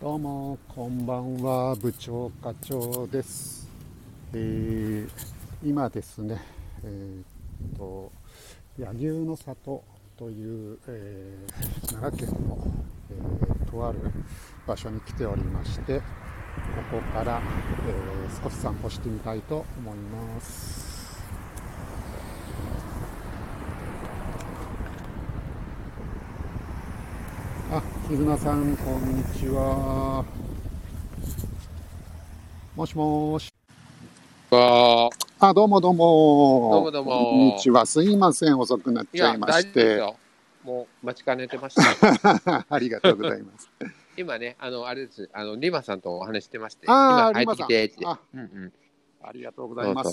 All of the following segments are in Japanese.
どうもこんばんは部長課長です、えー今ですねえーっと柳生の里という、えー奈良県の、えーとある場所に来ておりましてここから、え少し散歩してみたいと思います。あ、絆さん、こんにちは。もしもーし。わあ、どうもどうも。どうもどうもこんにちは。すいません、遅くなっちゃいま大して。もう待ちかねてました。ありがとうございます。今ね、あの、あれです。あの、リマさんとお話してまして。あー今入ってきてって。リマうんうん。ありがとうございます。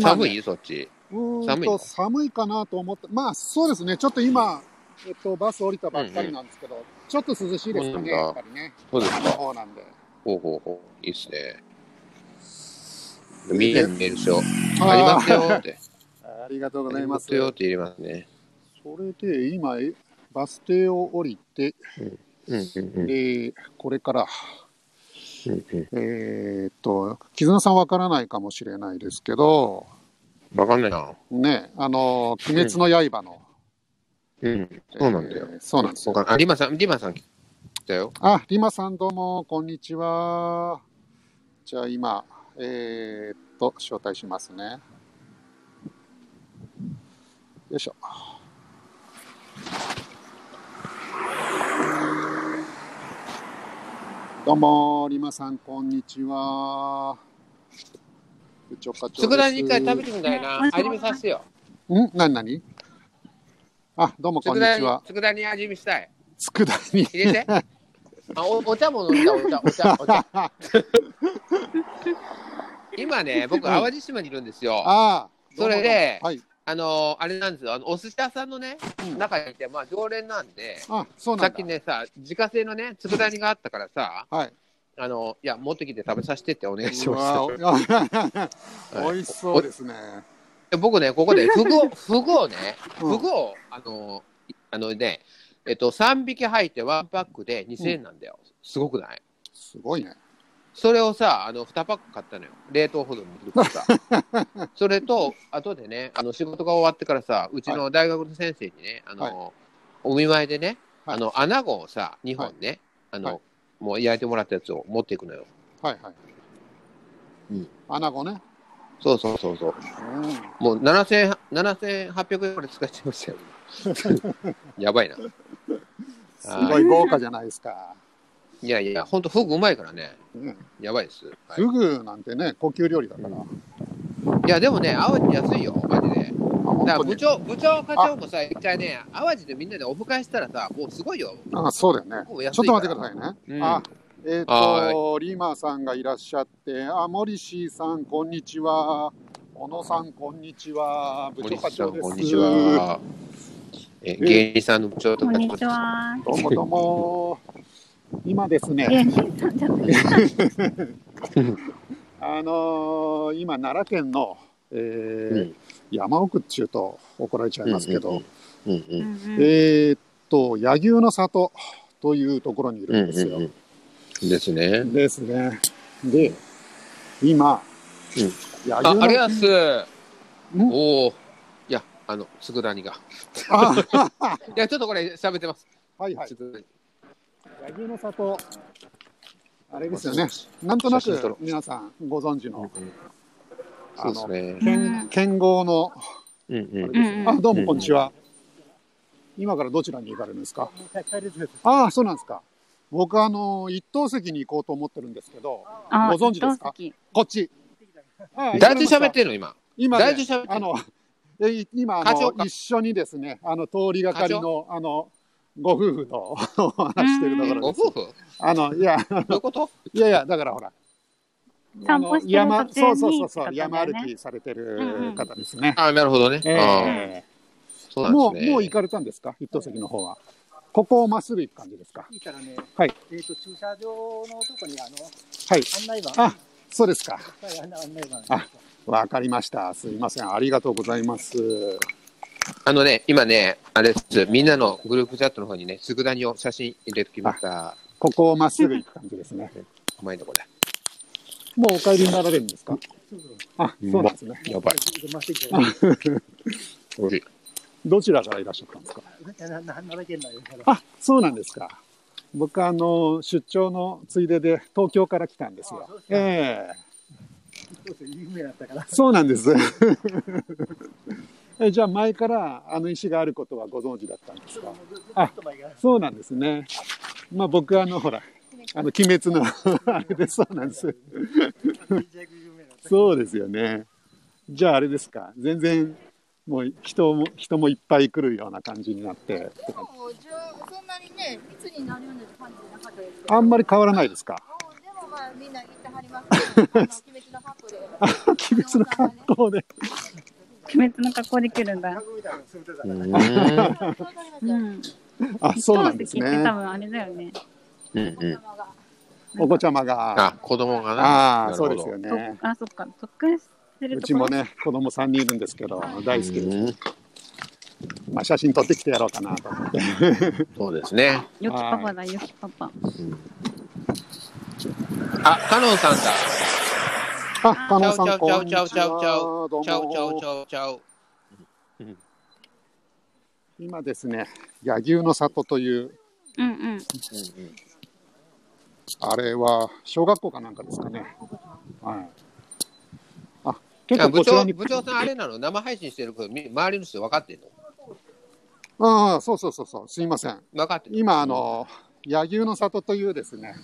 寒い？そっち。寒い寒いかなと思って、まあそうですね、ちょっと今、えっと、バス降りたばっかりなんですけど、ちょっと涼しいですかね、やっぱりね。のそうですか。方なんで。ほうほうほう。いいっすね。みんなにメールしよう。あありますよって。ありがとうごあざいま。りますすよって入れますね。それで、今、えバス停を降りて、うんうんうん。で、これから、うんうんえーっと、絆さんわからないかもしれないですけど、わかんないな。ね、あの、鬼滅の刃の、うん。そうなんだよえ。ーそうなんですよ。あ、リマさん、リマさん来たよ。あ、リマさんどうも、こんにちは。じゃあ今、えーっと、招待しますね。よいしょ。どうも、リマさん、こんにちは。部長課長です。つくだ煮一回食べてみたいな。味見させてよ。ん？何何？あ、どうも、こんにちは、。つくだ煮味見したい。つくだ煮。入れて。あおお茶も飲んだ、お茶、お茶、お茶。今ね、僕、淡路島にいるんですよ。ああ、それではい。あのあれなんですよ、あのお寿司屋さんのね、うん中にいて、まあ、常連なんで、あ、そうなんだ。さっきね、さ、自家製のね、佃煮があったからさ、はい。あのいや、持ってきて食べさせてってお願いしまお 美味しそうですね。す。僕ね、ここでフグを、フグをね、うんフグを、あの、あのね、えっと、3匹入ってワンパックで2000円なんだよ。すごくない？すごいね。それをさ、あの2パック買ったのよ。冷凍保存できるからさ。それと、後でね、あの仕事が終わってからさ、うちの大学の先生にね、あの、はいお見舞いでね、はいあの、穴子をさ、2本ね、あの、はいもう焼いてもらったやつを持っていくのよ。はいはい。うん。穴子ね。そうそうそうそう。うん。もう7000 7800円くらい使っちゃいましたよ。やばいな。すごい豪華じゃないですか。いやいや、ほんとフグうまいからね。ねやばいです。はいフグなんてね、高級料理だから。いや、でもね、淡路安いよ、マジで。だから部長、部長、課長もさ、一回ね、淡路でみんなでオフ会したらさ、もうすごいよ。あ、そうだよね。ちょっと待ってくださいね。うんあ、えっ、はと、リーマーさんがいらっしゃって、あ、モリシーさん、こんにちは。小野さん、こんにちは。部長課長です。こんにちは。え、芸人さんの部長とこんにちは。どうもどうも。今ですね、芸人さんじゃない。あのー今、奈良県の、えーうん山奥っちゅうと怒られちゃいますけど、うんうんうんうんえーっと、柳生の里というところにいうんるんですよ。うんうんですね。ですね。で、今、うんあ、ありがとうございます。んおお。いや、あの、つくだ煮が。あ いや、ちょっとこれ喋ってます。はいはい。柳生の里、あれですよね。なんとなく皆さんご存知の、うんあのそうですね。剣剣豪の、うんうんあれですうんあ、どうもこんにちは。今からどちらに行かれるんですか？ああ、そうなんですか。僕、あの、一等席に行こうと思ってるんですけど、あご存知ですか？こっち。ああ誰と喋ってんの今？今ね誰と喋ってんの？あの、え今あの、一緒にですね、あの、通りがかりの、あの、ご夫婦とお 話してるところです。ご夫婦？あの、いや、どういうこと？いやいや、だからほら。散歩してる途中にそうそうそうそう、方だよ山ね歩きされてうんるうん方ですね。あなるほどね。えそうえもう、なんですね。もう行かれたんですか？一等席の方は。ここをまっすぐ行く感じですか？いいからね、はい。えっ、と、駐車場のとこにあの、はい。案内板。あ、そうですか。はい、案内板。あわかりました。すいません。ありがとうございます。あのね、今ね、あれです。みんなのグループチャットの方にね、つくだ煮を写真入れてきました。ここをまっすぐ行く感じですね。うまいとこだ。もうお帰りになられるんですか？そうそう。あ、そうなんですね。やばい。出ましてきた。美味しい。どちらからいらっしゃったんですか？あ、そうなんですか。僕あの、出張のついでで東京から来たんですよええそうそう、有名だったから。そうなんです。えじゃあ前からあの石があることはご存知だったんですか？あそうなんですね。まあ僕あのほら、あの鬼滅のあれでそうなんです。そうですよね。じゃああれですか。全然もう人も人もいっぱい来るような感じになって、でも、じゃあそんなにね、密になるような感じじゃなかったですけど。あんまり変わらないですか？うんでもまあ、みんな行ってはります 鬼滅の格好で。鬼滅の格好で。鬼滅の格好できるんだ。あ、そうなんですね多。分あれだよね。うんうん。頭がお子ちゃまが。あ、子供がな。あそうですよとね。あ、そっか。特訓うちもね、子供3人いるんですけど、大好きです。うんまあ、写真撮ってきてやろうかなと思って。そうですね。よきパパだ、よきパパ。あ、カノンさんだ。あ、加納さん、ちゃうちちゃうちゃうちゃうちゃうちゃうちも。ゃうちゃう。今ですね、柳生の里という、うんうん。うんうんあれは小学校かなんかですかね。はい。あ、結あ部長。部長さんあれなの？生配信してることみ周りの人分かってんの？ああ、そうそうそうそう、すいません。分かってる今、あの、柳生の里というですね、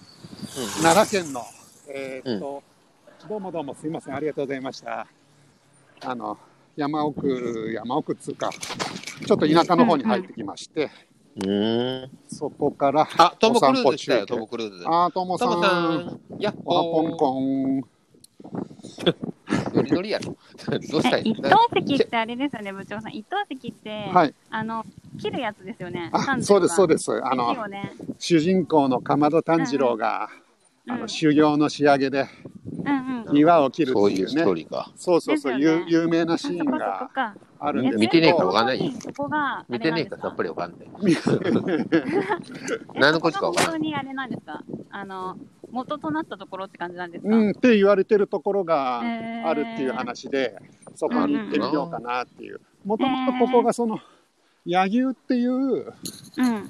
奈良県の、えーっと、どうもどうもすいません、ありがとうございました。あの、山奥、山奥っつうか、ちょっと田舎の方に入ってきまして、うん。うん。そこから、あ、トム・クルーズ来たトム・クルーズ。あー、ともさトムさん、ん、やっおはぽんほこん。ー。ノリノリやろ。どうしたい？の等席ってあれですよね、部長さん。一等席って、はい。あの、切るやつですよね。あ、そうです、そうでです。あすの、よね。主人公のかまど炭治郎が、うんあの修行の仕上げでうんうん。岩を切るっていうそういうストーね。リーか。そうそうそう、ね有有名なシーンがか。あるんです見てねえからわかんないそこが、見てねえかさっぱり。りわかんない。何のこっちかわかんない。本当にあれなんですか？あの、元となったところって感じなんですか、うん、って言われてるところがあるっていう話で、そこに行ってみようかなっていう。もともとここがその、柳生っていう、うん。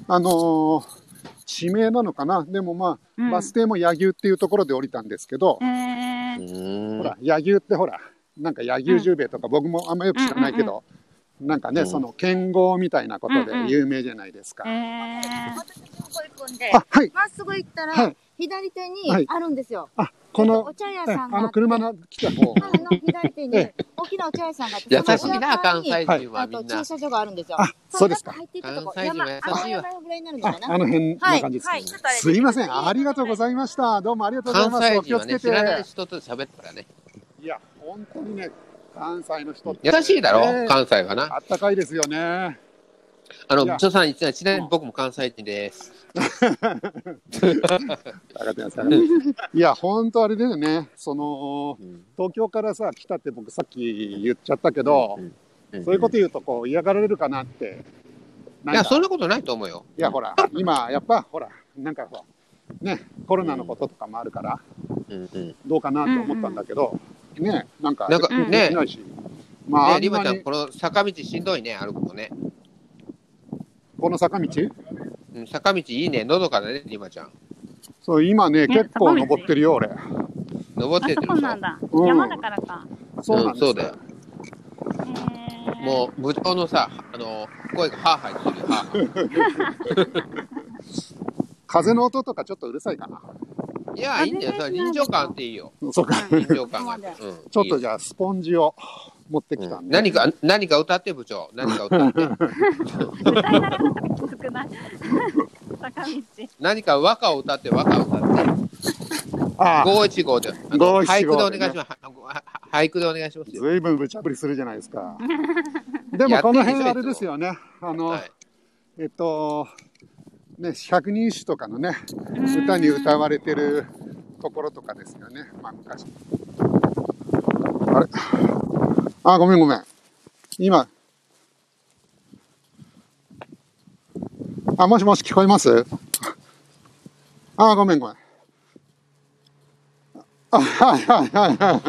あのー地名なのかな？でもまあ、うんバス停も柳生っていうところで降りたんですけどえ、ーうーんほら、柳生ってほら、なんか柳生十兵衛とか僕もあんまよく知らないけど、なんかね、うんその剣豪みたいなことでうんうん有名じゃないですか。えー私のここ行くんで、あ、はい。まっすぐ行ったら、はい左手にはいあるんですよ。あ、このお、茶屋さんがあって。車の来た方。あの左手にえ大きなお茶屋さんがあって、優しいな、関西人はあみんな。と駐車場があるんですよ。あそうですか入っていったとこ山あの山ぐらいになるのあかな。あの辺の感じですねはいはいすいません。ありがとうございました。どうもありがとうござい関ます。お西人はね、気をつけ知らないて。人と喋ったからね。いや、本当にね、関西の人優しいだろ、ね関西はな。あったかいですよね。あの、いや部長さん、ちなみに僕も関西人です。いや、本当あれだよね。その、うん東京からさ、来たって僕さっき言っちゃったけど、んそういうこと言うとこう嫌がられるかなって。ないんや、かそんなことないと思うよ。いや、ほら、今、やっぱ、ほら、なんかほら、ね、コロナのこととかもあるから、うんうん。どうかなと思ったんだけど、ね、なんか、なんかできねないし。まあ、ねリマちゃん、この坂道しんどいね、歩くのね。この坂道？うん、坂道いいね、のどかだね、リマちゃん。そう、今ね、ね結構登ってるよ、俺。登ってってるでしょ。こなんだ。うん山だからか。そうなんですそうだよ。えー、もう、部長のさ、あの、声がハーハー言ってるよ、ハーハ風の音とかちょっとうるさいかな。ー。いや、いいんだよ、それ臨場感っていいよ。そうか。臨場感が。うん。ちょっとゃ、じゃあ、スポンジを持ってきたんで。何か、何か歌って、部長。何か歌って。歌いながらとかきつくない坂道。何か和歌を歌って、和歌を歌って。ああ、五一五で。俳句で五お願いします。俳句でお願いしますよ。ずいぶん無茶ぶりするじゃないですか。でも、この辺あれですよね。あの、はい。えっと、ね、百人一首とかのね、歌に歌われてるところとかですよね。まあ、昔。あれ？あ、ごめんごめん。今。あ、もしもし聞こえます？あ、ごめんごめん。あ、はいはいはいは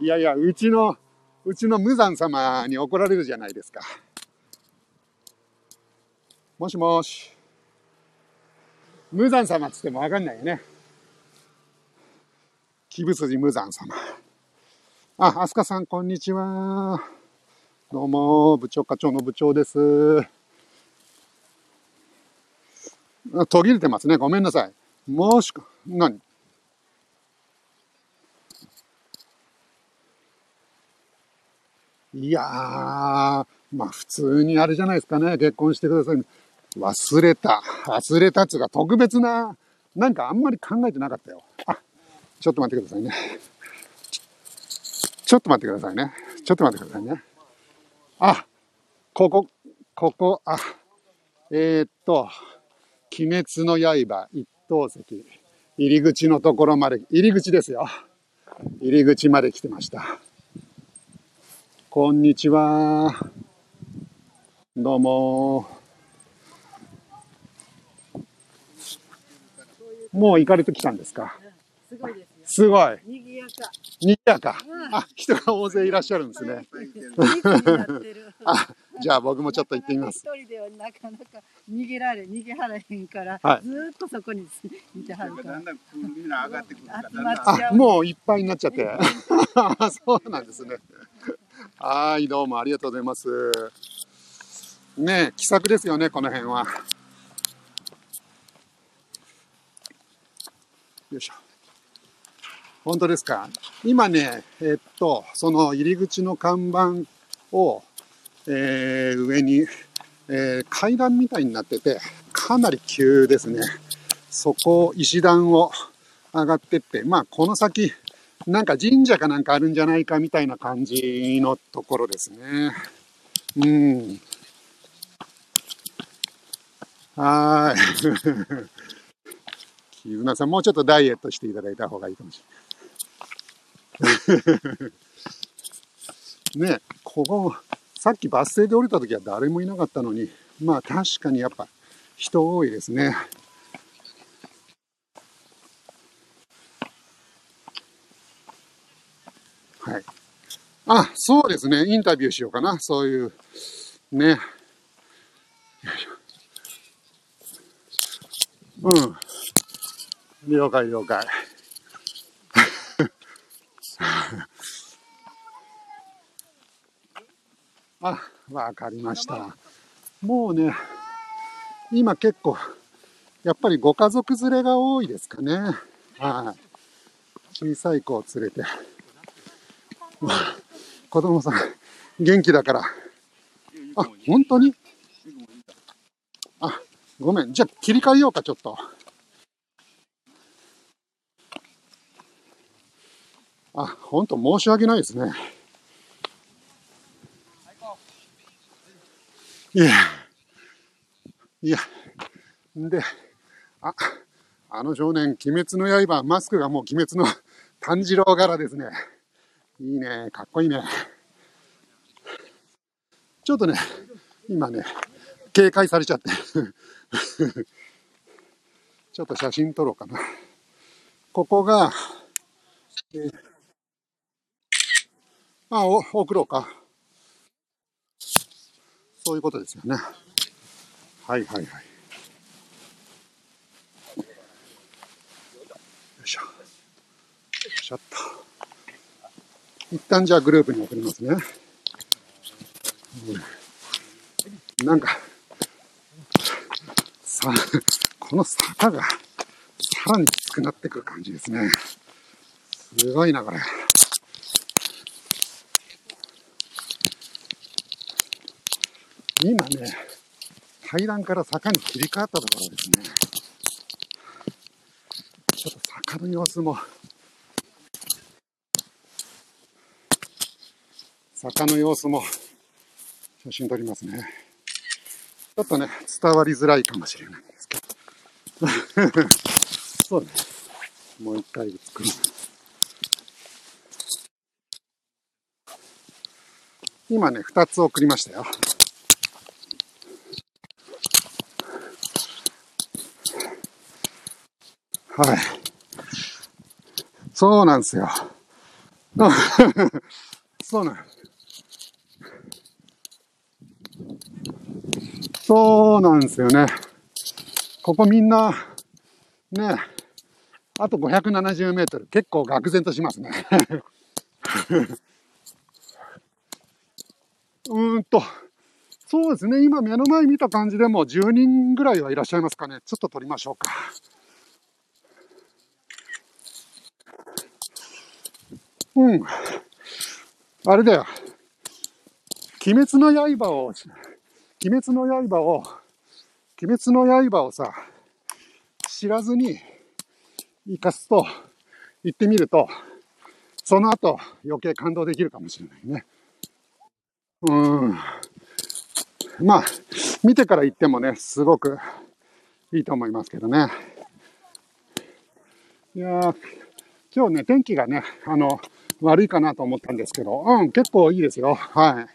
い。いやいや、うちの、うちの無惨様に怒られるじゃないですか。もしもし。無惨様っつってもわかんないよね。木ぶ筋無惨様。あ、アスカさん、こんにちは。どうも、部長課長の部長です。あ途切れてますね。ごめんなさい。もしく、何？いやー、まあ普通にあれじゃないですかね。結婚してください。忘れた。忘れたっつうか特別な、なんかあんまり考えてなかったよ。あ、ちょっと待ってくださいね。ちょっと待ってくださいね。ちょっと待ってくださいね。あ、ここ、ここ、あ、えー、っと、鬼滅の刃一等石、入り口のところまで、入り口ですよ。入り口まで来てました。こんにちは。どうも。もう行かれてきたんですか？すごいですよ。すごい。賑やか。にぎやか。あ、人が大勢いらっしゃるんですね。あ、じゃあ僕もちょっと行ってみます。一人ではなかなか逃げられ、逃げはらへんから、はいずーっとそこにいてはるから。だんだんみんな上がってくるからあ。もういっぱいになっちゃって。あ そうなんですね。はい、どうもありがとうございます。ねえ、気さくですよね、この辺は。よいしょ。本当ですか？今ね、えっと、その入り口の看板を、えー上に、えー階段みたいになってて、かなり急ですね。そこ、石段を上がってって、まあ、この先、なんか神社かなんかあるんじゃないかみたいな感じのところですね。うん。はーい。キズナさん、もうちょっとダイエットしていただいた方がいいかもしれない。ねここ、さっきバス停で降りた時は誰もいなかったのに、まあ確かにやっぱ人多いですね。はい。あ、そうですね。インタビューしようかな。そういう、ね。よいしょうん。了解了解。あ、わかりました。もうね、今結構、やっぱりご家族連れが多いですかね。はい。小さい子を連れて。子供さん、元気だから。あ、本当に？あ、ごめん。じゃあ切り替えようか、ちょっと。あ、本当申し訳ないですね。いや、いや、んで、あ、あの少年、鬼滅の刃、マスクがもう鬼滅の炭治郎柄ですね。いいね、かっこいいね。ちょっとね、今ね、警戒されちゃって。ちょっと写真撮ろうかな。ここが、えーあ、お、送ろうか。そういうことですよね。はいはいはい。よいしょ。よいしょっと。一旦じゃあグループに送りますね。うんなんか、さ、この坂がさらにきつくなってくる感じですね。すごいな、これ。今ね、階段から坂に切り替わったところですね。ちょっと坂の様子も、坂の様子も写真撮りますね。ちょっとね、伝わりづらいかもしれないんですけど。そうね。もう一回作る。今ね、二つ送りましたよ。はい。そうなんですよ。そうなんそうなんですよね。ここみんな、ね、あと570メートル、結構愕然としますね。うーんと、そうですね、今目の前見た感じでも10人ぐらいはいらっしゃいますかね。ちょっと撮りましょうか。うん。あれだよ。鬼滅の刃を、鬼滅の刃を、鬼滅の刃をさ、知らずに生かすと、言ってみると、その後余計感動できるかもしれないね。うん。まあ、見てから言ってもね、すごくいいと思いますけどね。いや、今日ね、天気がね、あの、悪いかなと思ったんですけど、うん、結構いいですよ。はい。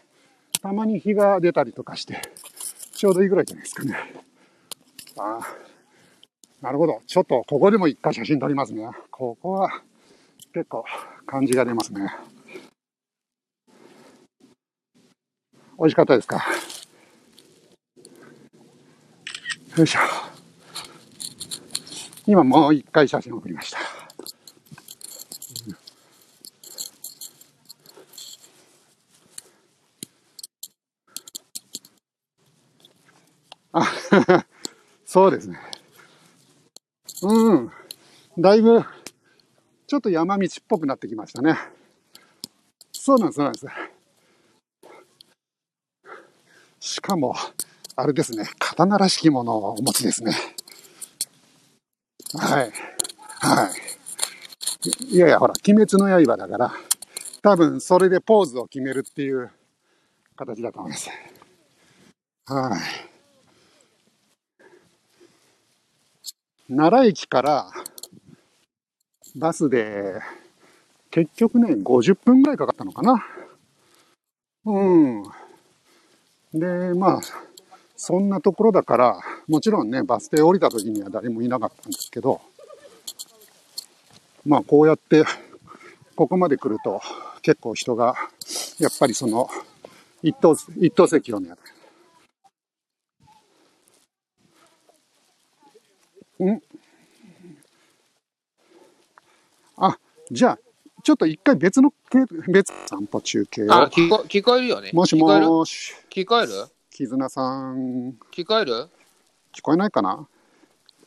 たまに日が出たりとかして、ちょうどいいぐらいじゃないですかね。あーなるほど。ちょっと、ここでも一回写真撮りますね。ここは、結構、感じが出ますね。美味しかったですか？よいしょ。今もう一回写真を送りました。あ、そうですね。うん。だいぶ、ちょっと山道っぽくなってきましたね。そうなんです、そうなんです。しかも、あれですね、刀らしきものをお持ちですね。はい。はい。いやいや、ほら、鬼滅の刃だから、多分それでポーズを決めるっていう形だと思います。はい。奈良駅からバスで結局ね、50分ぐらいかかったのかな。うん。で、まあ、そんなところだから、もちろんね、バス停降りた時には誰もいなかったんですけど、まあ、こうやって、ここまで来ると、結構人が、やっぱりその、一等、一等席をね、んあ、じゃあ、ちょっと一回別のけ、別散歩中継を。あ、聞こ聞こえるよね。もしもし、聞こえる？絆さん、聞こえる？聞こえないかな？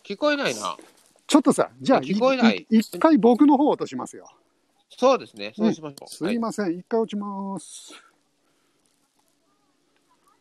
聞こえないな？ちょっとさ、じゃあ、聞こえないい一回僕の方を落としますよ。そうですね。そうしましょう。すいません、一回落ちます。